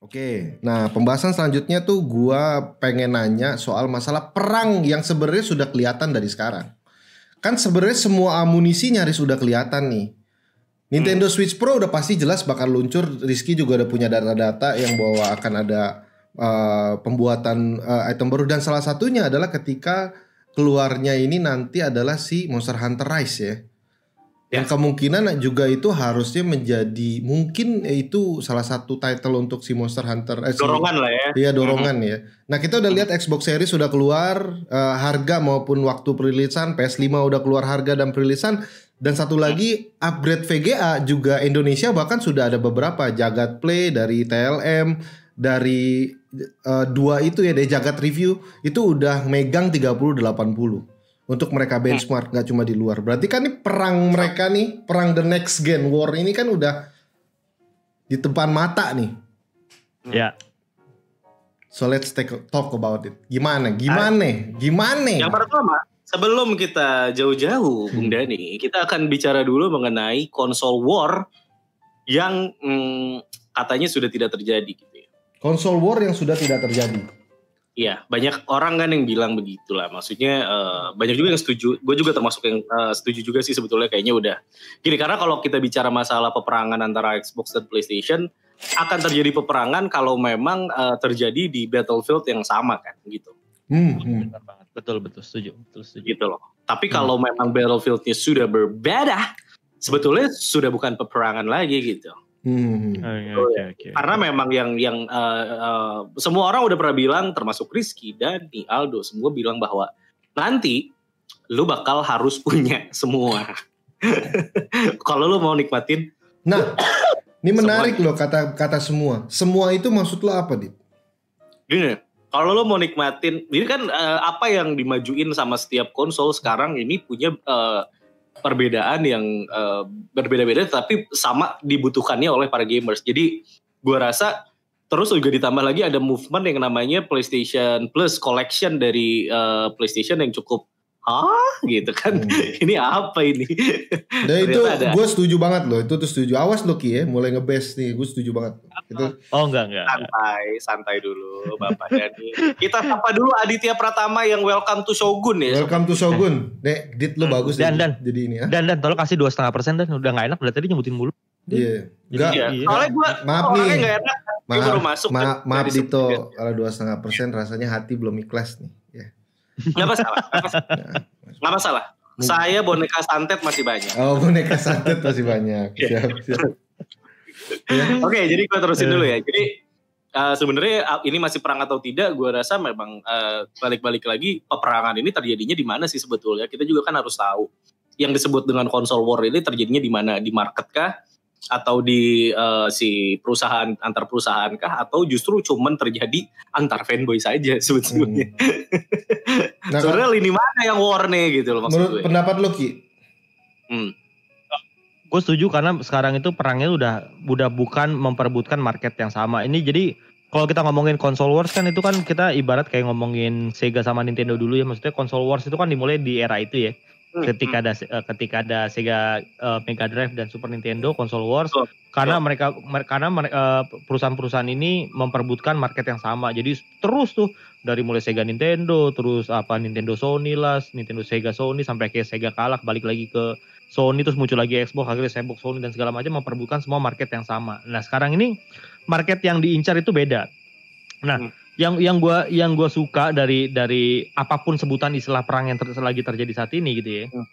Oke, nah pembahasan selanjutnya tuh gua pengen nanya soal masalah perang yang sebenarnya sudah kelihatan dari sekarang. Kan sebenarnya semua amunisi nyaris sudah kelihatan nih. Nintendo Hmm. Switch Pro udah pasti jelas bakal luncur. Rizky juga udah punya data-data yang bahwa akan ada uh, pembuatan uh, item baru dan salah satunya adalah ketika keluarnya ini nanti adalah si Monster Hunter Rise ya. Yang kemungkinan juga itu harusnya menjadi mungkin itu salah satu title untuk si Monster Hunter eh, si- Dorongan lah ya. Iya dorongan ya. Nah kita udah lihat Xbox Series sudah keluar eh, harga maupun waktu perilisan PS5 udah keluar harga dan perilisan. Dan satu lagi upgrade VGA juga Indonesia bahkan sudah ada beberapa. Jagat Play dari TLM dari eh, dua itu ya dari Jagat Review itu udah megang 30 80 untuk mereka benchmark nggak cuma di luar. Berarti kan ini perang mereka nih, perang the next gen war ini kan udah di depan mata nih. Ya. So let's take a talk about it. Gimana? Gimana? Gimana? Yang pertama, sebelum kita jauh-jauh, Bung Dani, kita akan bicara dulu mengenai konsol war yang hmm, katanya sudah tidak terjadi gitu ya. Konsol war yang sudah tidak terjadi. Iya, banyak orang kan yang bilang begitulah. Maksudnya eh, banyak juga yang setuju. Gue juga termasuk yang eh, setuju juga sih sebetulnya kayaknya udah. Gini karena kalau kita bicara masalah peperangan antara Xbox dan PlayStation akan terjadi peperangan kalau memang eh, terjadi di battlefield yang sama kan gitu. Hmm, hmm. Benar banget. Betul betul setuju. Betul setuju. Gitu loh. Tapi kalau memang battlefieldnya sudah berbeda, sebetulnya sudah bukan peperangan lagi gitu. Hmm. Oke oke oke. Karena memang yang yang eh, eh, semua orang udah pernah bilang termasuk Rizky dan Aldo semua bilang bahwa nanti lu bakal harus punya semua. Kalau lu mau nikmatin Nah, ini menarik loh kata kata semua. Semua itu maksud lo apa, Dit? gini, kalau lu mau nikmatin, ini kan eh, apa yang dimajuin sama setiap konsol sekarang ini punya eh, perbedaan yang eh, berbeda-beda tapi sama dibutuhkannya oleh para gamers. Jadi gua rasa terus juga ditambah lagi ada movement yang namanya PlayStation Plus Collection dari eh, PlayStation yang cukup Hah gitu kan Hmm. ini apa ini Dan itu gue setuju banget loh. Itu tuh setuju. Awas lo Ki ya, mulai ngebest nih. Gue setuju banget. Itu Oh enggak enggak. enggak. santai santai dulu Bapak Dani kita sapa dulu Aditya Pratama yang welcome to Shogun ya welcome to Shogun. Nek, Dit lo Hmm. bagus Dan, ya. dan. Jadi ini ya. Dan dan tolong kasih dua setengah persen dan udah nggak enak dari tadi nyebutin mulu. Iya. Jadi- Enggak. Iya, Iya. soalnya gue Maaf nih. nggak enak Maaf, baru masuk maaf, kan, maaf Dito. Kalau dua setengah persen rasanya hati belum ikhlas nih. Ya. Nggak masalah nggak masalah. Nggak masalah saya boneka santet masih banyak Oh boneka santet masih banyak. Iya. Siap, siap. Ya. oke jadi gue terusin Eh. dulu ya jadi eh, sebenarnya uh, ini masih perang atau tidak gue rasa memang eh, balik-balik lagi peperangan ini terjadinya di mana sih sebetulnya kita juga kan harus tahu yang disebut dengan konsol war ini terjadinya di mana di market kah atau di eh, si perusahaan antar perusahaan kah atau justru cuman terjadi antar fanboy saja sebetulnya Nah, sebenarnya lini mana yang war nih gitu loh maksud menurut gue pendapat lo Ki, Hmm. Gue setuju karena sekarang itu perangnya udah udah bukan memperebutkan market yang sama. Ini jadi kalau kita ngomongin console wars kan itu kan kita ibarat kayak ngomongin Sega sama Nintendo dulu ya. Maksudnya console wars itu kan dimulai di era itu ya. Hmm, Ketika ada eh, ketika ada Sega eh, Mega Drive dan Super Nintendo console wars Betul, karena mereka mer- karena eh, perusahaan-perusahaan ini memperebutkan market yang sama. Jadi terus tuh dari mulai Sega Nintendo, terus apa Nintendo Sony lah, Nintendo Sega Sony sampai kayak Sega kalah balik lagi ke Sony terus muncul lagi Xbox akhirnya Xbox Sony dan segala macam memperebutkan semua market yang sama. Nah sekarang ini market yang diincar itu beda. Nah Hmm. Yang yang gua yang gua suka dari dari apa pun sebutan istilah perang yang ter- lagi terjadi saat ini gitu ya. Hmm.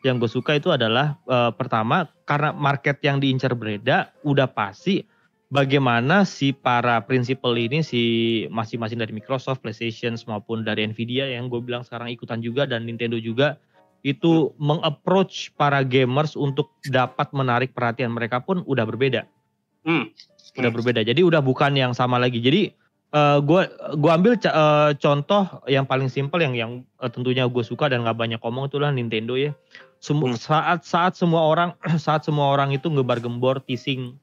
Yang gue suka itu adalah eh, pertama karena market yang diincar berbeda udah pasti bagaimana si para prinsipal ini si masing-masing dari Microsoft, PlayStation maupun dari Nvidia yang gue bilang sekarang ikutan juga dan Nintendo juga itu mengapproach para gamers untuk dapat menarik perhatian mereka pun udah berbeda. Hmm. Udah berbeda. Jadi udah bukan yang sama lagi. Jadi eh, gua gua ambil eh, contoh yang paling simpel yang yang eh, tentunya gue suka dan nggak banyak ngomong itulah Nintendo ya. Semu- Hmm. saat saat semua orang saat semua orang itu ngebar-gembor teasing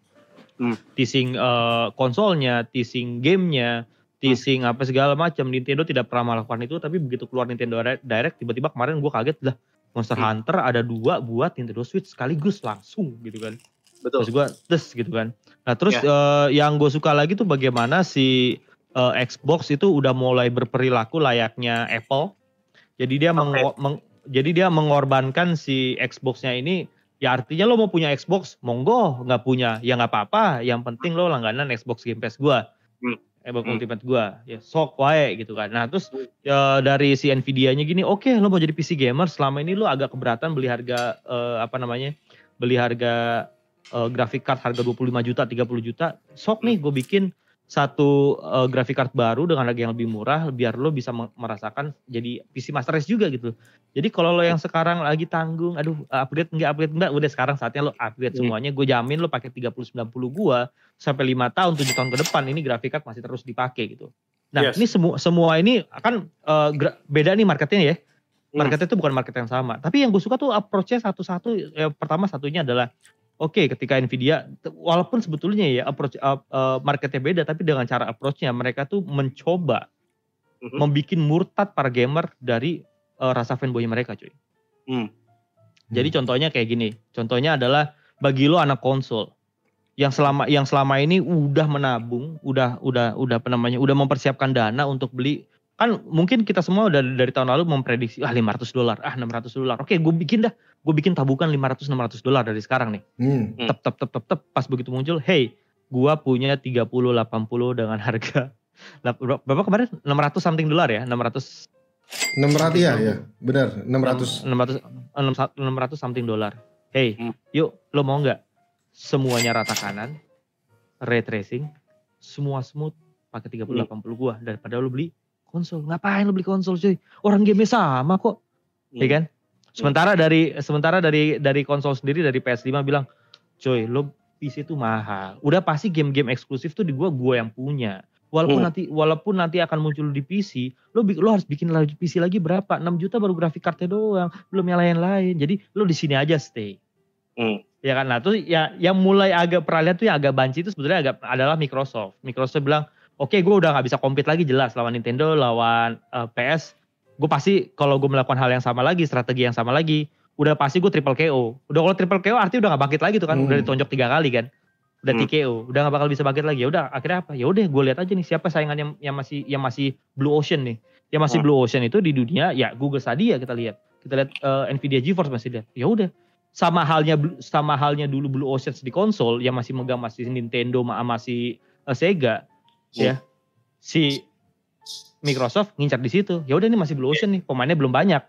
Hmm. teasing eh, konsolnya, teasing gamenya, teasing apa segala macam. Nintendo tidak pernah melakukan itu, tapi begitu keluar Nintendo Direct- tiba-tiba kemarin gue kaget lah. Monster Hmm. Hunter ada dua buat Nintendo Switch sekaligus langsung gitu kan. betul Terus gue, des gitu kan. Nah terus uh, yang gue suka lagi tuh bagaimana si uh, Xbox itu udah mulai berperilaku layaknya Apple. Jadi dia okay. meng, jadi dia mengorbankan si Xbox-nya ini. Ya artinya lo mau punya Xbox, monggo. Nggak punya, ya nggak apa-apa. Yang penting lo langganan Xbox Game Pass gue. Hmm. Xbox hmm. Ultimate gue. Ya sok wae gitu kan. Nah terus ya, dari si Nvidia-nya gini, oke okay, lo mau jadi PC gamer. Selama ini lo agak keberatan beli harga uh, apa namanya? Beli harga uh, graphic card harga 25 juta, 30 juta, sok nih gue bikin satu uh, graphic card baru dengan harga yang lebih murah biar lo bisa merasakan jadi PC Master Race juga gitu. Jadi kalau lo yang sekarang lagi tanggung, aduh upgrade enggak upgrade enggak, udah sekarang saatnya lo upgrade hmm. semuanya. Gue jamin lo pakai 3090 gua sampai 5 tahun, 7 tahun ke depan ini graphic card masih terus dipakai gitu. Nah, yes. ini semua semua ini akan uh, beda nih marketnya ya. Hmm. Marketnya itu bukan market yang sama. Tapi yang gue suka tuh approach-nya satu-satu. Ya, pertama satunya adalah Oke, okay, ketika Nvidia, walaupun sebetulnya ya approach uh, uh, marketnya beda, tapi dengan cara approachnya mereka tuh mencoba mm-hmm. membuat murtad para gamer dari uh, rasa fanboy mereka, cuy. Mm. Jadi contohnya kayak gini, contohnya adalah bagi lo anak konsol yang selama yang selama ini udah menabung, udah udah udah apa namanya, udah mempersiapkan dana untuk beli kan mungkin kita semua udah dari tahun lalu memprediksi ah 500 dolar, ah 600 dolar. Oke, gue bikin dah, gue bikin tabungan 500 600 dolar dari sekarang nih. Hmm. Tep tep tep tep tep pas begitu muncul, hey, gue punya 30 80 dengan harga berapa kemarin 600 something dolar ya, 600 600 ya, ya, benar, 600 600 600 something dolar. Hey, hmm. yuk lo mau nggak semuanya rata kanan, ray tracing, semua smooth pakai 30 hmm. 80 gua daripada lo beli konsol. Ngapain lo beli konsol cuy? Orang game sama kok. Hmm. Ya kan? Sementara dari sementara dari dari konsol sendiri dari PS5 bilang, "Coy, lo PC itu mahal. Udah pasti game-game eksklusif tuh di gua gua yang punya. Walaupun hmm. nanti walaupun nanti akan muncul di PC, lo lo harus bikin lagi PC lagi berapa? 6 juta baru grafik kartu doang, belum yang lain-lain. Jadi lo di sini aja stay." Hmm. Ya kan, nah tuh ya yang mulai agak peralihan tuh yang agak banci itu sebenarnya agak adalah Microsoft. Microsoft bilang, oke okay, gue udah nggak bisa compete lagi jelas lawan Nintendo lawan uh, eh, PS gue pasti kalau gue melakukan hal yang sama lagi strategi yang sama lagi udah pasti gue triple KO udah kalau triple KO artinya udah gak bangkit lagi tuh kan hmm. udah ditonjok tiga kali kan. Udah hmm. TKO udah gak bakal bisa bangkit lagi. Ya udah akhirnya apa? Ya udah gue lihat aja nih siapa saingan yang, yang masih yang masih blue ocean nih. Yang masih hmm. blue ocean itu di dunia ya Google Stadia kita lihat. Kita lihat uh, Nvidia GeForce masih lihat. Ya udah. Sama halnya sama halnya dulu blue ocean di konsol yang masih megang masih Nintendo masih uh, Sega ya. Si Microsoft ngincar di situ. Ya udah ini masih Blue Ocean nih, pemainnya belum banyak.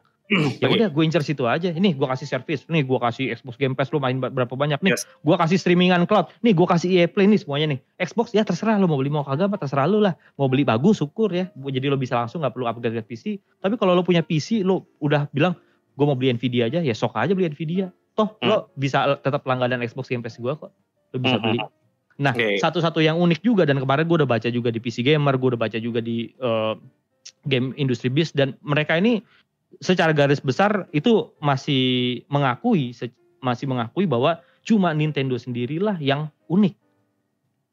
ya udah gue incer situ aja. Ini gue kasih service, nih gue kasih Xbox Game Pass lu main berapa banyak nih. Yes. Gue kasih streamingan cloud, nih gue kasih EA Play nih semuanya nih. Xbox ya terserah lo mau beli mau kagak apa terserah lo lah. Mau beli bagus syukur ya. Jadi lo bisa langsung nggak perlu upgrade PC. Tapi kalau lo punya PC lo udah bilang gue mau beli Nvidia aja ya sok aja beli Nvidia. Toh hmm. lo bisa tetap langganan Xbox Game Pass gue kok. Lo bisa hmm. Nah, okay. satu-satu yang unik juga dan kemarin gue udah baca juga di PC Gamer, gue udah baca juga di uh, game industri bis dan mereka ini secara garis besar itu masih mengakui masih mengakui bahwa cuma Nintendo sendirilah yang unik.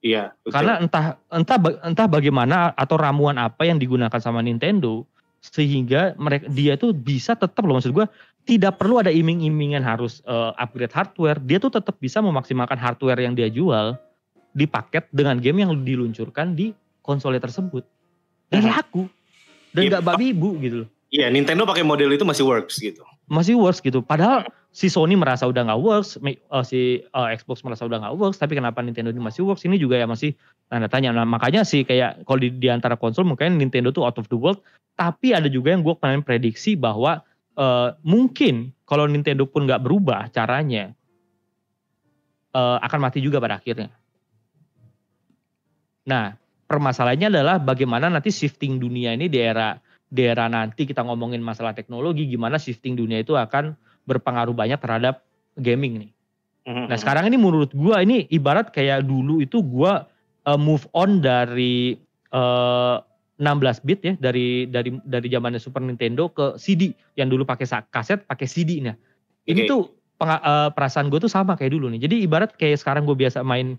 Iya. Betul. Karena entah entah entah bagaimana atau ramuan apa yang digunakan sama Nintendo sehingga mereka dia tuh bisa tetap loh maksud gue tidak perlu ada iming-imingan harus uh, upgrade hardware dia tuh tetap bisa memaksimalkan hardware yang dia jual dipaket dengan game yang diluncurkan di konsolnya tersebut dan hmm. laku dan iya, nggak ya, babi ibu gitu loh. Iya Nintendo pakai model itu masih works gitu. Masih works gitu. Padahal si Sony merasa udah nggak works, uh, si uh, Xbox merasa udah nggak works, tapi kenapa Nintendo ini masih works? Ini juga ya masih tanda tanya. Nah makanya sih kayak kalau di, di antara konsol mungkin Nintendo tuh out of the world. Tapi ada juga yang gue pengen prediksi bahwa uh, mungkin kalau Nintendo pun nggak berubah caranya uh, akan mati juga pada akhirnya. Nah, permasalahannya adalah bagaimana nanti shifting dunia ini di era di era nanti kita ngomongin masalah teknologi, gimana shifting dunia itu akan berpengaruh banyak terhadap gaming nih. Mm-hmm. Nah sekarang ini menurut gua ini ibarat kayak dulu itu gua uh, move on dari uh, eh, 16 bit ya dari dari dari zamannya Super Nintendo ke CD yang dulu pakai kaset pakai CD nya. Ini okay. tuh peng, uh, perasaan gue tuh sama kayak dulu nih. Jadi ibarat kayak sekarang gue biasa main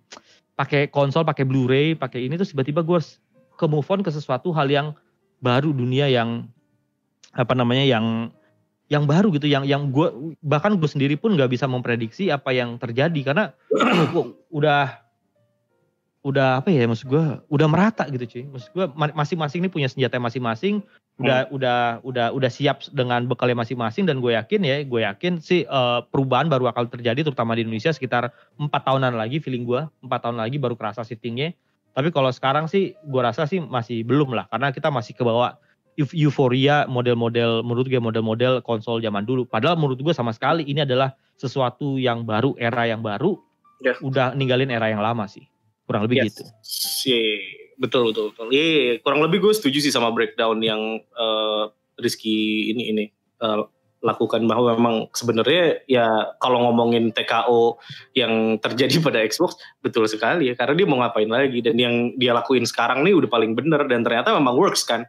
pakai konsol, pakai Blu-ray, pakai ini terus tiba-tiba gue ke move on ke sesuatu hal yang baru dunia yang apa namanya yang yang baru gitu yang yang gue bahkan gue sendiri pun nggak bisa memprediksi apa yang terjadi karena udah udah apa ya maksud gue udah merata gitu cuy. Maksud gue masing-masing ini punya senjata masing-masing udah hmm. udah udah udah siap dengan bekalnya masing-masing dan gue yakin ya gue yakin sih uh, perubahan baru akan terjadi terutama di Indonesia sekitar empat tahunan lagi feeling gue empat tahun lagi baru kerasa sittingnya tapi kalau sekarang sih gue rasa sih masih belum lah karena kita masih ke bawah euforia model-model menurut gue model-model konsol zaman dulu padahal menurut gue sama sekali ini adalah sesuatu yang baru era yang baru yeah. udah ninggalin era yang lama sih kurang lebih yes. gitu. Yeah, betul betul betul. Iya, yeah, kurang lebih gue setuju sih sama breakdown yang uh, Rizky ini ini uh, lakukan. Bahwa memang sebenarnya ya kalau ngomongin TKO yang terjadi pada Xbox betul sekali ya. Karena dia mau ngapain lagi? Dan yang dia lakuin sekarang nih udah paling bener. Dan ternyata memang works kan.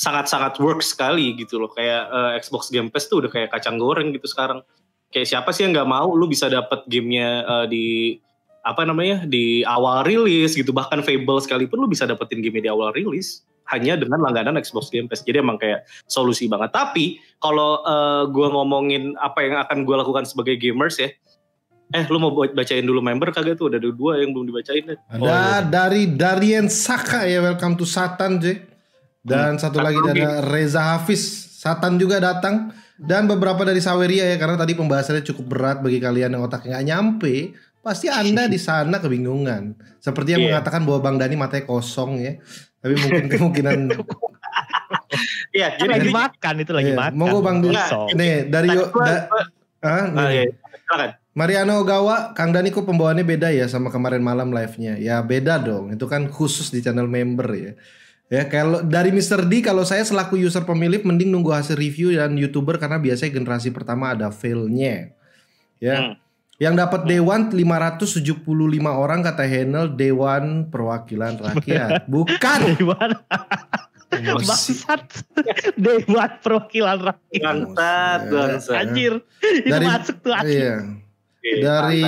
Sangat-sangat works sekali gitu loh. Kayak uh, Xbox Game Pass tuh udah kayak kacang goreng gitu sekarang. Kayak siapa sih yang nggak mau lu bisa dapat gamenya uh, di apa namanya di awal rilis gitu. Bahkan Fable sekalipun lu bisa dapetin game di awal rilis hanya dengan langganan Xbox Game Pass. Jadi emang kayak solusi banget. Tapi kalau uh, eh, gue ngomongin apa yang akan gue lakukan sebagai gamers ya eh lu mau bacain dulu member kagak tuh? Ada dua yang belum dibacain ada oh, iya. dari Darien Saka ya welcome to Satan J. Dan hmm. satu lagi dari Reza Hafiz. Satan juga datang. Dan beberapa dari Saweria ya karena tadi pembahasannya cukup berat bagi kalian yang otaknya nggak nyampe Pasti Anda di sana kebingungan. Seperti yang yeah. mengatakan bahwa Bang Dani matanya kosong ya. Tapi mungkin kemungkinan Iya, jadi lagi makan itu lagi yeah. makan. Monggo Bang Dani. Nih, dari da, ah, ah, iya. Mariano Ogawa, Kang Dani kok pembawaannya beda ya sama kemarin malam live-nya? Ya beda dong, itu kan khusus di channel member ya. Ya kalau dari Mr. D kalau saya selaku user pemilik mending nunggu hasil review dan YouTuber karena biasanya generasi pertama ada fail-nya. Ya. Hmm. Yang dapat Dewan 575 orang kata Henel Dewan Perwakilan Rakyat. Bukan. Dewan. Bangsat. Dewan Perwakilan Rakyat. Bangsat, bangsat. Anjir. Itu dari, masuk tuh Iya. Dari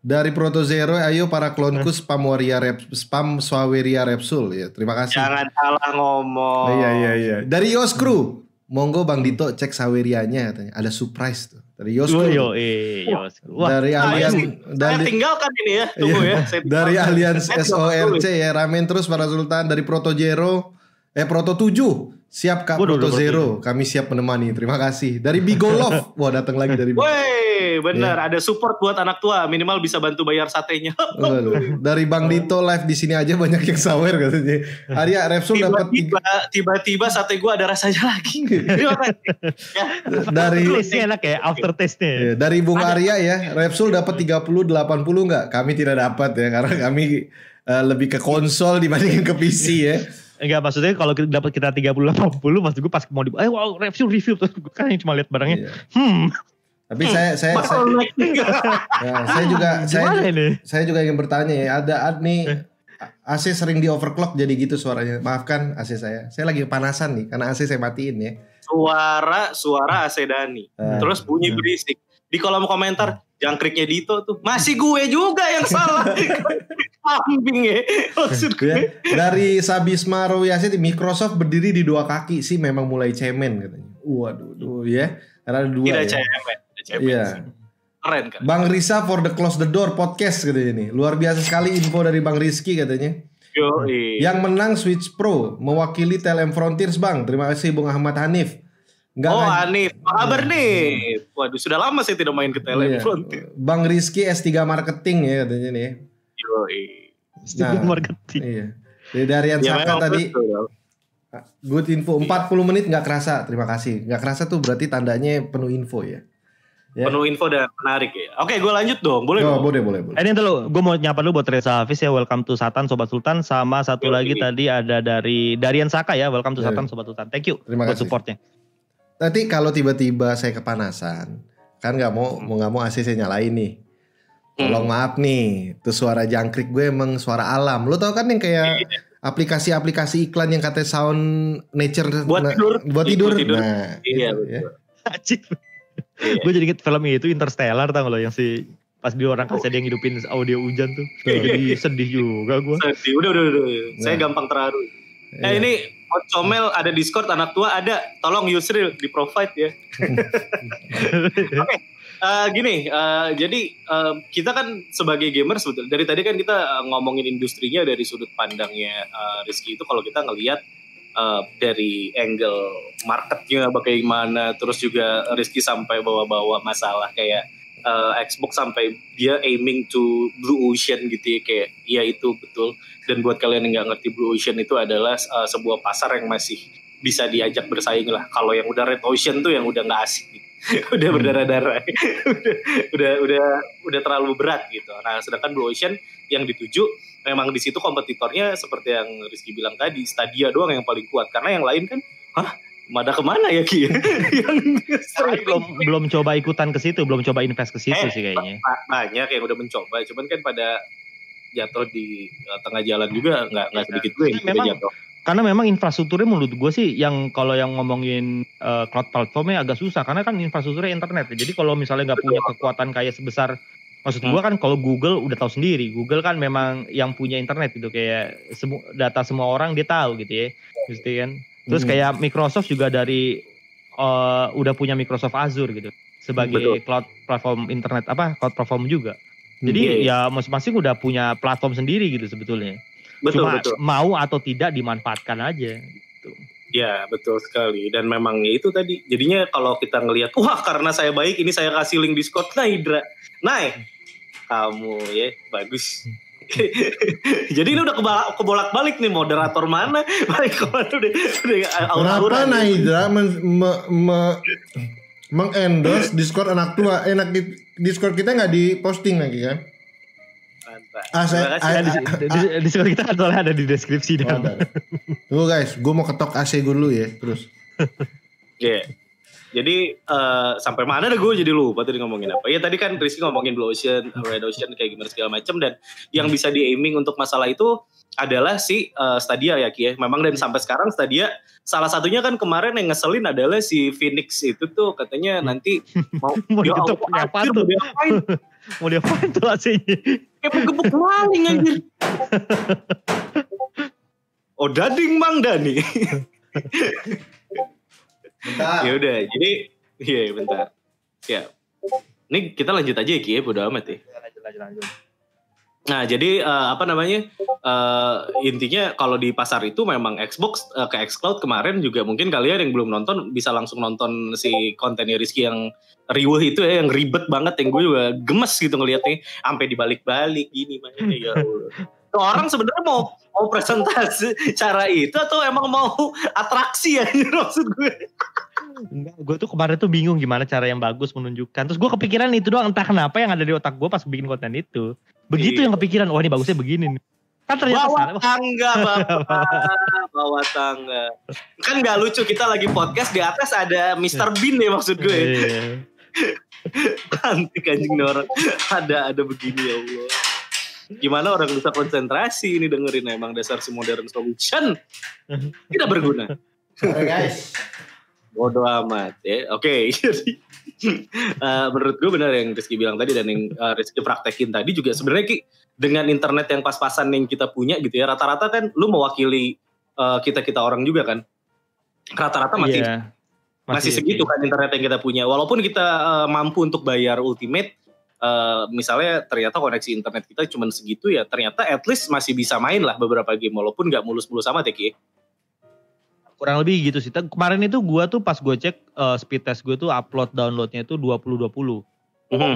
dari Proto Zero, ayo para klonku spam waria rep, spam swaweria repsul ya. Terima kasih. Jangan salah ngomong. Iya iya iya. Dari Yos Crew, monggo Bang Dito cek sawerianya katanya. Ada surprise tuh. Dari Yosko. Oh, yo, eh, dari nah, Alian dari, saya tinggalkan ini ya, tunggu iya, ya. Saya dari Allianz SORC ya, ramen terus para Sultan dari Proto Zero, eh Proto 7 Siap Kak Proto Zero, kami siap menemani. Terima kasih. Dari Bigo Love, wah datang lagi dari Bigo. Woi, benar. Yeah. Ada support buat anak tua, minimal bisa bantu bayar satenya. dari Bang Dito live di sini aja banyak yang sawer katanya. Arya Repsol dapat tiba-tiba sate gue ada rasanya lagi. ya. Dari taste enak ya, after taste-nya. Ya, dari Bung Arya ya, Repsol dapat 30 80 enggak? Kami tidak dapat ya karena kami uh, lebih ke konsol dibandingin ke PC ya. Enggak maksudnya kalau kita dapat kita 30 80 maksud gue pas mau di eh wow review review terus gue kan yang cuma lihat barangnya. Iya. Hmm. Tapi hmm. saya saya saya, ya, saya juga saya ini? saya juga ingin bertanya ya ada ad nih eh. AC sering di overclock jadi gitu suaranya. Maafkan AC saya. Saya lagi kepanasan nih karena AC saya matiin ya. Suara suara AC Dani. Uh, Terus bunyi uh. berisik. Di kolom komentar jangkriknya Dito tuh masih gue juga yang salah kambing ya maksud gue dari Sabisma Rowiasi Microsoft berdiri di dua kaki sih memang mulai cemen katanya waduh duh, ya karena ada dua tidak ya. cemen cemen iya. keren kan Bang Risa for the close the door podcast katanya ini luar biasa sekali info dari Bang Rizky katanya Yo, Yang menang Switch Pro mewakili Telem Frontiers Bang. Terima kasih Bung Ahmad Hanif. Enggak oh Hanif, apa kabar iya. nih? Waduh sudah lama saya tidak main ke Telefront. Iya. Bang Rizky S3 Marketing ya katanya nih. Yoi. S3 nah, Marketing. Iya. Dari Darian ya, Saka tadi. Betul. Good info 40 menit nggak kerasa. Terima kasih. Nggak kerasa tuh berarti tandanya penuh info ya. Ya. Penuh info dan menarik ya. Oke, gue lanjut dong. Boleh oh, boleh, boleh, boleh. Ini dulu, gue mau nyapa dulu buat Reza Hafiz ya. Welcome to Satan Sobat Sultan. Sama satu Yo, lagi ini. tadi ada dari Darian Saka ya. Welcome to. Satan Sobat Sultan. Thank you Terima buat kasih. supportnya. Nanti kalau tiba-tiba saya kepanasan, kan nggak mau hmm. mau nggak mau AC saya nyalain nih. Tolong hmm. maaf nih, tuh suara jangkrik gue emang suara alam. Lo tau kan yang kayak iya. aplikasi-aplikasi iklan yang katanya sound nature buat nah, tidur, buat tidur. tidur. Nah, iya, itu, ya. iya. gue jadi inget film itu Interstellar tau lo yang si pas di orang kasih oh. dia ngidupin audio hujan tuh. jadi sedih juga gue. Sedih, udah udah udah. Nah. Saya gampang terharu. Eh iya. ini Comel ada Discord anak tua ada. Tolong Yusril di provide ya. Oke. Okay. Uh, gini, uh, jadi uh, kita kan sebagai gamer sebetulnya dari tadi kan kita ngomongin industrinya dari sudut pandangnya uh, Rizky itu kalau kita ngelihat uh, dari angle marketnya bagaimana, terus juga Rizky sampai bawa-bawa masalah kayak uh, Xbox sampai dia aiming to Blue Ocean gitu ya kayak ya itu betul. Dan buat kalian yang nggak ngerti Blue Ocean itu adalah uh, sebuah pasar yang masih bisa diajak bersaing lah. Kalau yang udah Red Ocean tuh yang udah nggak asik gitu. udah hmm. berdarah-darah. udah, udah udah udah terlalu berat gitu. Nah, sedangkan Blue Ocean yang dituju memang di situ kompetitornya seperti yang Rizky bilang tadi, Stadia doang yang paling kuat karena yang lain kan hah Mada ke mana ya Ki? yang belum belum coba ikutan ke situ, belum coba invest ke situ eh, sih kayaknya. Banyak yang udah mencoba, cuman kan pada jatuh di uh, tengah jalan juga nggak nggak iya. sedikit gue yang memang, jatuh karena memang infrastrukturnya menurut gue sih yang kalau yang ngomongin uh, cloud platformnya agak susah karena kan infrastrukturnya internet ya. Jadi kalau misalnya nggak punya kekuatan kayak sebesar maksud gue hmm. kan kalau Google udah tahu sendiri Google kan memang yang punya internet gitu kayak semua data semua orang dia tahu gitu ya mesti kan terus hmm. kayak Microsoft juga dari uh, udah punya Microsoft Azure gitu sebagai Betul. cloud platform internet apa cloud platform juga jadi yeah. ya masing-masing udah punya platform sendiri gitu sebetulnya Betul, Cuma betul. mau atau tidak dimanfaatkan aja gitu. Ya betul sekali. Dan memang itu tadi. Jadinya kalau kita ngelihat wah karena saya baik ini saya kasih link Discord. Nah Hidra naik kamu ya bagus. Jadi ini udah kebolak, kebolak balik nih moderator mana? Balik ke mana udah udah kenapa Naidra men, me, me, mengendorse Discord anak tua? Enak Discord kita nggak diposting lagi kan Ah, saya, ah, di, di, di, di kita kan soalnya ada di deskripsi oh, Tunggu guys, gue mau ketok AC gue dulu ya, terus. Oke. yeah. Jadi uh, sampai mana deh gue jadi lupa tadi ngomongin apa? Ya tadi kan Rizky ngomongin Blue Ocean, Red Ocean kayak gimana segala macam dan yang bisa di aiming untuk masalah itu adalah si uh, Stadia ya Ki ya. Memang dan sampai sekarang Stadia salah satunya kan kemarin yang ngeselin adalah si Phoenix itu tuh katanya nanti mau mau ditutup apa tuh? Mau mau diapain tuh AC-nya? Kayak gebuk maling anjir. oh dading Mang Dani. bentar. Ya udah, jadi iya bentar. Ya. Ini kita lanjut aja ya Ki ya, bodo amat ya. Lanjut lanjut lanjut. Nah, jadi uh, apa namanya? Uh, intinya kalau di pasar itu memang Xbox uh, ke Xcloud kemarin juga mungkin kalian yang belum nonton bisa langsung nonton si kontennya Rizky yang riuh itu ya yang ribet banget yang gue juga gemes gitu ngeliatnya. Sampai dibalik-balik gini makanya ya orang sebenarnya mau mau presentasi cara itu atau emang mau atraksi ya maksud gue Enggak, gue tuh kemarin tuh bingung gimana cara yang bagus menunjukkan. Terus gue kepikiran itu doang, entah kenapa yang ada di otak gue pas bikin konten itu. Begitu iya. yang kepikiran, oh ini bagusnya begini nih. Kan ternyata bawa salah. tangga bapak, bawa tangga. Kan gak lucu kita lagi podcast di atas ada Mr. Bean ya maksud gue. Iya. Antik anjing orang. Ada ada begini ya Allah. Gimana orang bisa konsentrasi ini dengerin emang dasar si modern solution. Tidak berguna. Oke guys. Bodoh amat ya. Oke, okay. jadi uh, menurut gue benar yang Rizky bilang tadi dan yang uh, Rizky praktekin tadi juga sebenarnya Ki dengan internet yang pas-pasan yang kita punya gitu ya rata-rata kan lu mewakili uh, kita-kita orang juga kan. Rata-rata masih yeah. masih, masih segitu kan internet yang kita punya. Walaupun kita uh, mampu untuk bayar ultimate Uh, misalnya ternyata koneksi internet kita cuma segitu ya ternyata at least masih bisa main lah beberapa game walaupun nggak mulus-mulus sama ya Ki kurang lebih gitu sih. Kemarin itu gua tuh pas gue cek uh, speed test gue tuh upload downloadnya itu 20 20. Mm -hmm.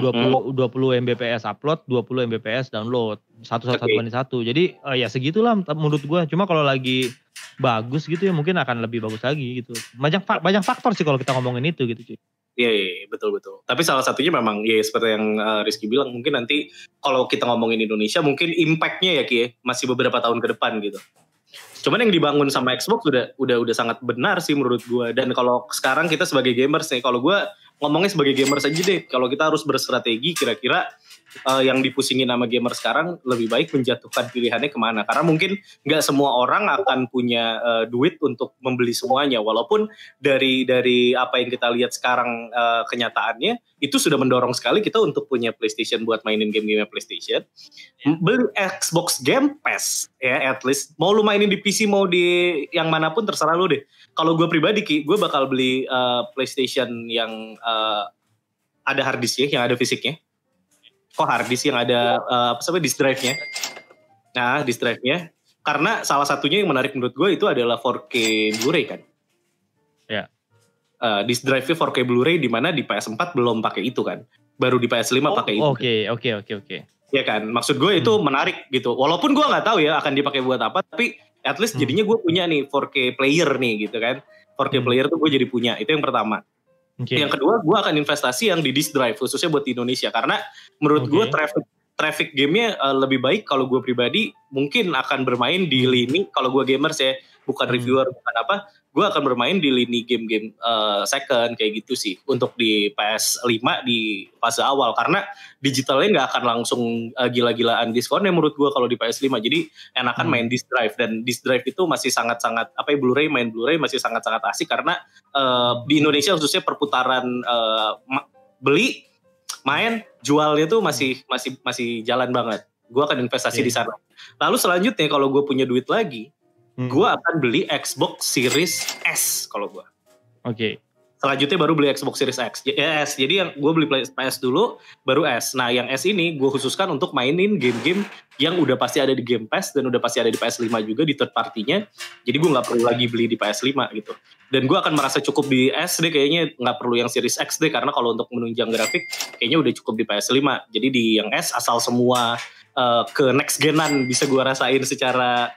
20 20 Mbps upload, 20 Mbps download. Satu satu okay. satu. Jadi uh, ya segitulah menurut gua. Cuma kalau lagi bagus gitu ya mungkin akan lebih bagus lagi gitu. Banyak banyak faktor sih kalau kita ngomongin itu gitu cuy. Iya, iya, iya, betul betul. Tapi salah satunya memang ya seperti yang uh, Rizky bilang mungkin nanti kalau kita ngomongin Indonesia mungkin impactnya ya Ki ya, masih beberapa tahun ke depan gitu. Cuman yang dibangun sama Xbox udah udah udah sangat benar sih menurut gue. Dan kalau sekarang kita sebagai gamers nih, kalau gue ngomongnya sebagai gamers aja deh. Kalau kita harus berstrategi kira-kira uh, yang dipusingin nama gamer sekarang lebih baik menjatuhkan pilihannya ke mana. Karena mungkin nggak semua orang akan punya uh, duit untuk membeli semuanya. Walaupun dari dari apa yang kita lihat sekarang uh, kenyataannya itu sudah mendorong sekali kita untuk punya PlayStation buat mainin game-game PlayStation. Yeah. beli Xbox Game Pass ya at least. Mau lu mainin di PC mau di yang mana pun terserah lu deh. Kalau gue pribadi ki gue bakal beli uh, PlayStation yang uh, ada hard disk yang ada fisiknya. Kok hard disk yang ada uh, apa sampai disk drive-nya? Nah, disk drive-nya karena salah satunya yang menarik menurut gue itu adalah 4K Blu-ray kan. Ya. Uh, disk drive-nya 4K Blu-ray di mana di PS4 belum pakai itu kan. Baru di PS5 Oh, pakai itu. Oke, oke, oke, oke. Ya kan, maksud gue itu Hmm. menarik gitu. Walaupun gue nggak tahu ya akan dipakai buat apa, tapi at least Hmm. jadinya gue punya nih 4K player nih gitu kan. 4K Hmm. player tuh gue jadi punya. Itu yang pertama. Oke. Yang kedua, gue akan investasi yang di disk drive khususnya buat di Indonesia karena menurut gue Oke. traffic traffic gamenya uh, lebih baik kalau gue pribadi mungkin akan bermain di lini kalau gue gamers ya bukan Hmm. reviewer bukan apa gue akan bermain di lini game-game uh, second kayak gitu sih. Untuk di PS5 di fase awal. Karena digitalnya nggak akan langsung uh, gila-gilaan diskonnya menurut gue kalau di PS5 jadi enakan Hmm. main disk drive. Dan disk drive itu masih sangat-sangat apa ya Blu-ray main Blu-ray masih sangat-sangat asik. Karena uh, di Indonesia khususnya perputaran uh, beli main jualnya tuh masih masih masih jalan banget. Gue akan investasi Oke. di sana. Lalu selanjutnya kalau gue punya duit lagi Hmm. gue akan beli Xbox Series S kalau gue Oke. selanjutnya baru beli Xbox Series X. Ya, S. Jadi yang gue beli PS dulu baru S. Nah yang S ini gue khususkan untuk mainin game-game yang udah pasti ada di Game Pass dan udah pasti ada di PS5 juga di third partinya jadi gue nggak perlu lagi beli di PS5 gitu. Dan gue akan merasa cukup di S deh kayaknya nggak perlu yang Series X deh karena kalau untuk menunjang grafik kayaknya udah cukup di PS5 jadi di yang S asal semua eh, ke next genan bisa gue rasain secara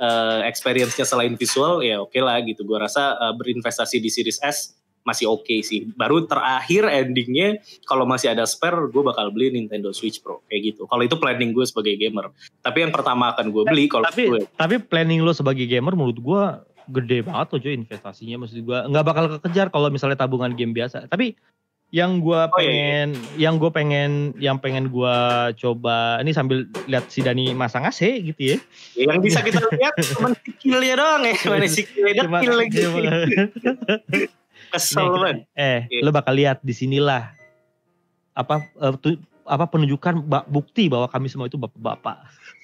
eh, experience-nya selain visual ya oke lah gitu. Gue rasa eh, berinvestasi di Series S masih oke sih. Baru terakhir endingnya kalau masih ada spare gue bakal beli Nintendo Switch Pro kayak gitu. Kalau itu planning gue sebagai gamer. Tapi yang pertama akan gue beli kalau Tapi gue tapi planning lo sebagai gamer menurut gua gede banget tuh cuy investasinya. Maksud gua nggak bakal kekejar kalau misalnya tabungan game biasa. Tapi yang gua Oh, iya, pengen yang gue pengen yang pengen gua coba ini sambil lihat si Dani masang AC gitu ya. yang bisa kita lihat cuma sikilnya doang ya mana sikilnya Cuma- dekil lagi cuma- kesel banget eh Iya. lo bakal lihat di sinilah apa eh, tu- apa penunjukan ba- bukti bahwa kami semua itu bapak-bapak.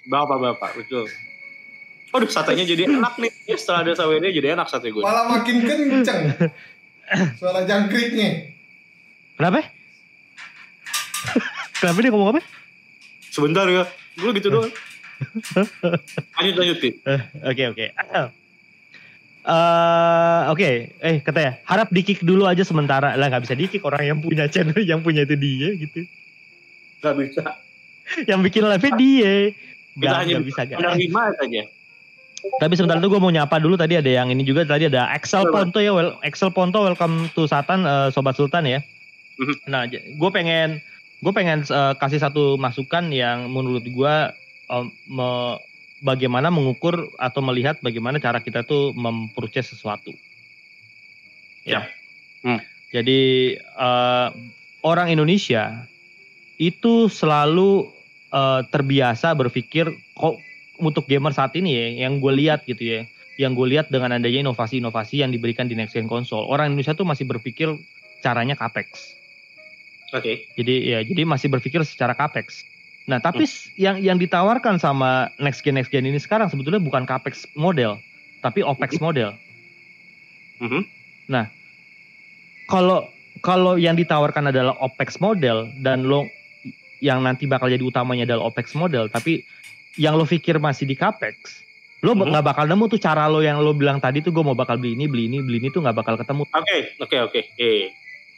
bapak-bapak betul Waduh satenya jadi enak nih ya, setelah ada sawenya jadi enak sate gue Malah makin kenceng. Suara jangkriknya. Kenapa? Kenapa dia ngomong apa? sebentar ya gue gitu doang lanjut lanjut Ti. Oke oke. Eh oke, eh katanya harap di kick dulu aja sementara lah nggak bisa di kick orang yang punya channel yang punya itu dia gitu, Gak bisa yang bikin live dia, hanya nggak bisa gak. aja Tapi sebentar itu gue mau nyapa dulu tadi ada yang ini juga tadi ada Excel. Ponto ya, well, Excel Ponto welcome to Satan eh, Sobat Sultan ya. Mhm. Nah, gue pengen gue pengen eh, kasih satu masukan yang menurut gue eh, me- bagaimana mengukur atau melihat bagaimana cara kita tuh mempurchase sesuatu. Ya. Hmm. Jadi eh, orang Indonesia itu selalu eh, terbiasa berpikir kok untuk gamer saat ini ya, yang gue lihat gitu ya, yang gue lihat dengan adanya inovasi-inovasi yang diberikan di next gen console, orang Indonesia tuh masih berpikir caranya capex. Oke Jadi ya, jadi masih berpikir secara capex. Nah, tapi s- yang yang ditawarkan sama next gen next gen ini sekarang sebetulnya bukan capex model, tapi opex model. Mhm. Kalau kalau yang ditawarkan adalah opex model dan lo yang nanti bakal jadi utamanya adalah opex model, tapi yang lo pikir masih di capex, lo Mhm. nggak bakal nemu tuh cara lo yang lo bilang tadi tuh gue mau bakal beli ini, beli ini, beli ini tuh nggak bakal ketemu. oke oke oke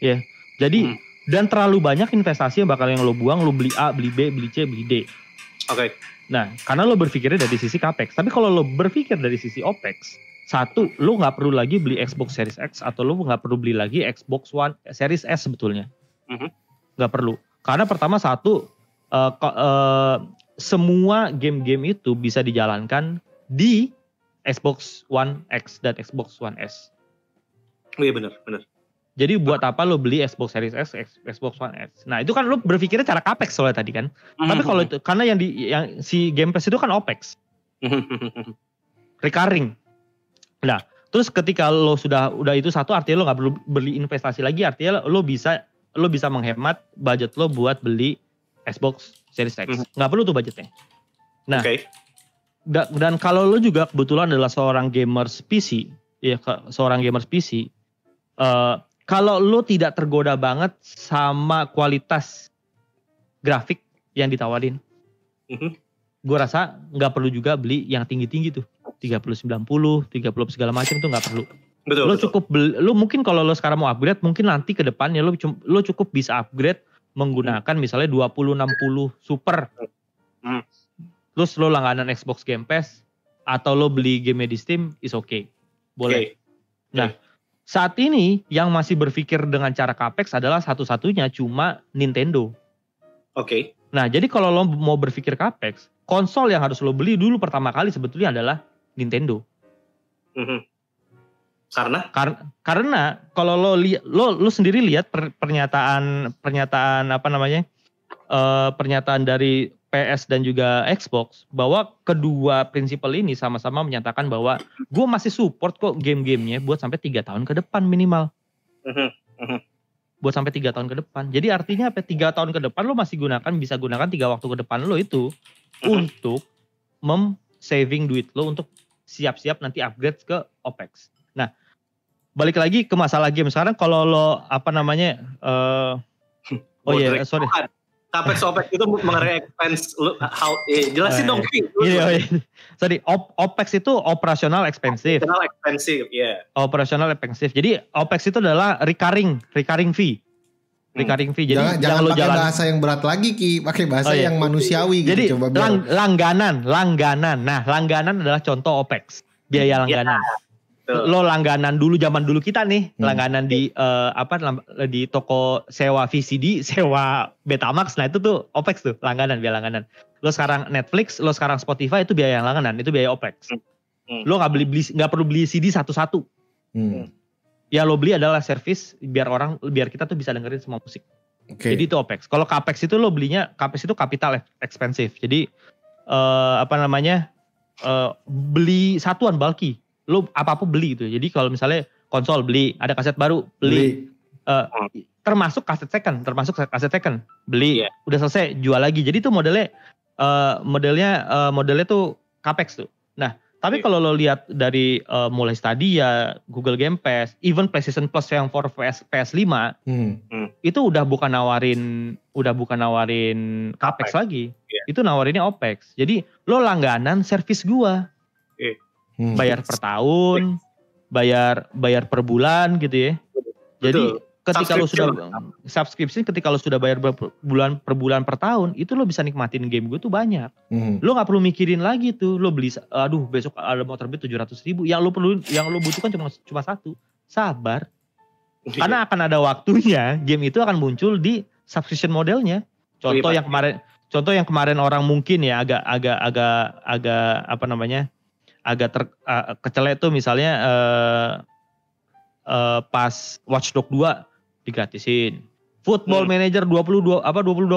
eh Jadi Hmm. Dan terlalu banyak investasi yang bakal yang lo buang, lo beli A, beli B, beli C, beli D. oke Nah, karena lo berpikirnya dari sisi capex. Tapi kalau lo berpikir dari sisi opex, satu, lo nggak perlu lagi beli Xbox Series X atau lo nggak perlu beli lagi Xbox One Series S sebetulnya. Mhm. Nggak perlu. Karena pertama satu, eh, ko- eh, semua game-game itu bisa dijalankan di Xbox One X dan Xbox One S. oh iya benar benar Jadi buat apa lo beli Xbox Series S, X- Xbox One S? Nah itu kan lo berpikirnya cara capex soalnya tadi kan. Tapi Mhm. kalau itu karena yang di yang si Game Pass itu kan opex. recurring. Nah, terus ketika lo sudah udah itu satu artinya lo nggak perlu beli investasi lagi artinya lo bisa lo bisa menghemat budget lo buat beli Xbox Series X. Mhm. Nggak perlu tuh budgetnya. Nah, oke Da- dan kalau lo juga kebetulan adalah seorang gamers PC, ya seorang gamers PC, eh, kalau lo tidak tergoda banget sama kualitas grafik yang ditawarin, Mhm. gue rasa nggak perlu juga beli yang tinggi-tinggi tuh. 30 90, 30 segala macam tuh nggak perlu. Betul. lo betul. cukup beli, lo mungkin kalau lo sekarang mau upgrade mungkin nanti ke depannya lo lo cukup bisa upgrade menggunakan misalnya 20 60 super. Hmm. Terus lo langganan Xbox Game Pass atau lo beli game di Steam is okay. Boleh. Oke. Saat ini yang masih berpikir dengan cara capex adalah satu-satunya cuma Nintendo. Oke. Nah, jadi kalau lo mau berpikir capex, konsol yang harus lo beli dulu pertama kali sebetulnya adalah Nintendo. Mhm. Karena Kar- karena kalau lo lihat lo lo sendiri lihat per- pernyataan pernyataan apa namanya eh, pernyataan dari PS dan juga Xbox bahwa kedua prinsipal ini sama-sama menyatakan bahwa gue masih support kok game-gamenya buat sampai tiga tahun ke depan minimal Mhm. buat sampai tiga tahun ke depan jadi artinya apa tiga tahun ke depan lo masih gunakan bisa gunakan tiga waktu ke depan lo itu Mhm. untuk mem saving duit lo untuk siap-siap nanti upgrade ke OPEX. Nah, balik lagi ke masalah game sekarang kalau lo apa namanya eh oh iya Moderate. sorry. Capex OPEX itu mengenai expense lu how eh, jelasin dong Pi. Lu Iya, oh iya. Sorry, op- OPEX itu operasional expensive. Kenal expensive, ya. Operational expensive. Jadi OPEX itu adalah recurring, recurring fee. Hmm. Recurring fee. Jadi jangan, jangan lo pakai jalan bahasa yang berat lagi Ki, pakai bahasa Oh, iya. yang manusiawi gitu Jadi coba biar. lang- langganan, langganan. Nah, langganan adalah contoh OPEX, biaya langganan. Betul. Lo langganan dulu zaman dulu kita nih, Hmm. langganan di eh, apa di toko sewa VCD, sewa Betamax. Nah, itu tuh OPEX tuh, langganan biaya langganan. Lo sekarang Netflix, lo sekarang Spotify itu biaya langganan, itu biaya OPEX. Hmm. Lo nggak beli beli nggak perlu beli CD satu-satu. Hmm, Ya lo beli adalah service biar orang biar kita tuh bisa dengerin semua musik. Oke. Jadi itu OPEX. Kalau CAPEX itu lo belinya CAPEX itu capital ex- expensive. Jadi eh apa namanya? eh beli satuan bulky. Lo apa-apa beli gitu. Jadi kalau misalnya konsol beli, ada kaset baru beli, Eh, termasuk kaset second, termasuk kaset second beli, Iya. udah selesai jual lagi. Jadi itu modelnya eh modelnya eh, modelnya tuh CAPEX tuh. Nah, tapi Iya. kalau lo lihat dari eh, mulai Stadia, Google Game Pass, even PlayStation Plus yang for PS PS5 Hmm. itu udah bukan nawarin udah bukan nawarin capex, Capex. lagi. Iya. Itu nawarinnya opex. Jadi lo langganan servis gua, Hmm. bayar per tahun, bayar bayar per bulan gitu ya. Jadi Betul. ketika lo sudah Subscription. ketika lo sudah bayar bulan per bulan per tahun, itu lo bisa nikmatin game gue tuh banyak. Hmm. Lo nggak perlu mikirin lagi tuh, lo beli aduh besok ada mau terbit 700 ribu, yang lo perlu yang lo butuhkan cuma cuma satu, sabar. Iya. Karena akan ada waktunya game itu akan muncul di subscription modelnya. Contoh Iya, yang kemarin contoh yang kemarin orang mungkin ya agak agak agak agak apa namanya? Agak ter uh, kecelek tuh misalnya eh eh, pas Watch Dogs 2 digratisin. Football Hmm. Manager 22 apa 2020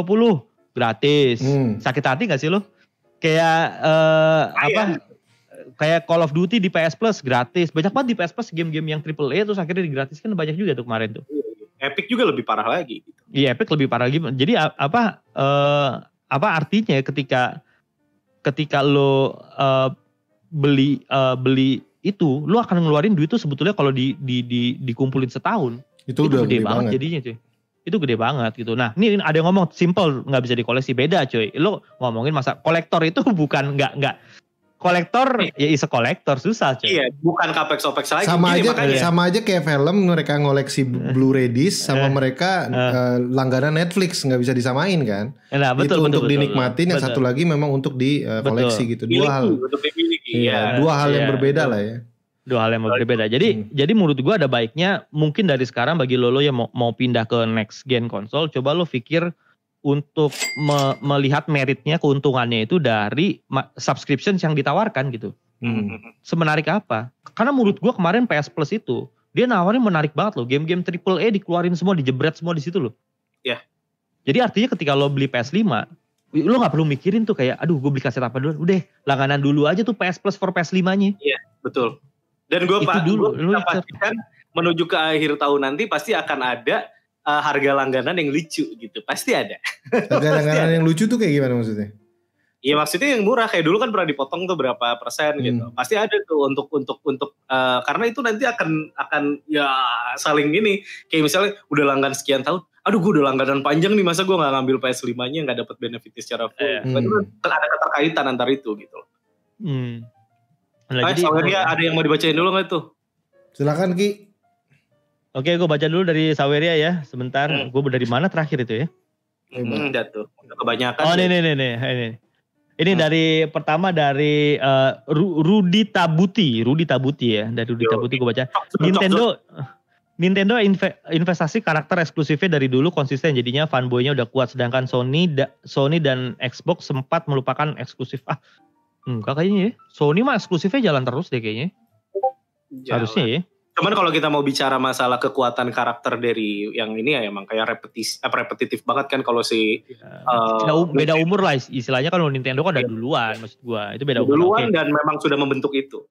gratis. Hmm. Sakit hati gak sih lo? Kayak eh, apa? Kayak Call of Duty di PS Plus gratis. Banyak banget di PS Plus game-game yang AAA terus akhirnya digratiskan banyak juga tuh kemarin tuh. Epic juga lebih parah lagi. gitu. Iya, Epic lebih parah lagi. Jadi a- apa eh, apa artinya ketika ketika lo eh, beli eh, beli itu, lo akan ngeluarin duit tuh sebetulnya kalau di, di, di dikumpulin setahun Itu, itu, udah gede, banget, jadinya cuy. Itu gede banget gitu. Nah, ini ada yang ngomong simple nggak bisa dikoleksi beda cuy. Lo ngomongin masa kolektor itu bukan nggak nggak kolektor ya is a kolektor susah cuy. Iya, bukan capex opex lagi. sama Gini, aja makanya. sama aja kayak film mereka ngoleksi Blu-ray disc sama Eh. mereka eh, langganan Netflix nggak bisa disamain kan Nah, betul, itu betul, untuk betul, dinikmatin yang betul. satu lagi memang untuk di eh, Betul. koleksi gitu dua Miliki, hal untuk dimiliki. Iya, Iya. dua hal yang Iya. berbeda lah ya dua hal yang berbeda. Jadi Hmm. jadi menurut gua ada baiknya mungkin dari sekarang bagi lo lo yang mau, mau pindah ke next gen konsol, coba lo pikir untuk me- melihat meritnya keuntungannya itu dari subscription yang ditawarkan gitu. Hmm. Semenarik apa? Karena menurut gua kemarin PS Plus itu dia nawarin menarik banget loh. Game-game triple A dikeluarin semua, dijebret semua di situ loh. Iya. Jadi artinya ketika lo beli PS5, lo nggak perlu mikirin tuh kayak, aduh gue beli kaset apa dulu. Udah langganan dulu aja tuh PS Plus for PS5-nya. Betul. Dan gue pak, dulu, gua pastikan menuju ke akhir tahun nanti pasti akan ada uh, harga langganan yang lucu gitu. Pasti ada. Langganan yang lucu tuh kayak gimana maksudnya Iya maksudnya yang murah kayak dulu kan pernah dipotong tuh berapa persen Hmm. gitu. Pasti ada tuh untuk untuk untuk eh, karena itu nanti akan akan ya saling ini kayak misalnya udah langgan sekian tahun. Aduh gue udah langganan panjang nih masa gue nggak ngambil PS5-nya nggak dapat benefit secara full. Iya. Itu kan ada keterkaitan antar itu gitu. Hmm. Nah, Nah, jadi- Saweria ada yang mau dibacain dulu nggak tuh? Silakan Ki. Oke, gue baca dulu dari Saweria ya, sebentar. Hmm. Gue dari mana terakhir itu ya? Hmm. Udah kebanyakan. Oh, tuh. ini nih nih nih. Ini, ini Hmm. dari pertama dari Ru- Rudi Tabuti, Rudi Tabuti ya, dari Rudi Yo. Tabuti gue baca. Cok, cok, cok. Nintendo Nintendo inve- investasi karakter eksklusifnya dari dulu konsisten jadinya fanboynya udah kuat sedangkan Sony da- Sony dan Xbox sempat melupakan eksklusif ah enggak kayaknya ya Sony mah eksklusifnya jalan terus deh kayaknya Jalan. harusnya ya Cuman kalau kita mau bicara masalah kekuatan karakter dari yang ini ya emang kayak repetis, eh, repetitif banget kan kalau si eh, beda, u- beda umur lah is- istilahnya kalau Nintendo kan udah duluan maksud gua. Itu beda umur. duluan dan memang sudah membentuk itu.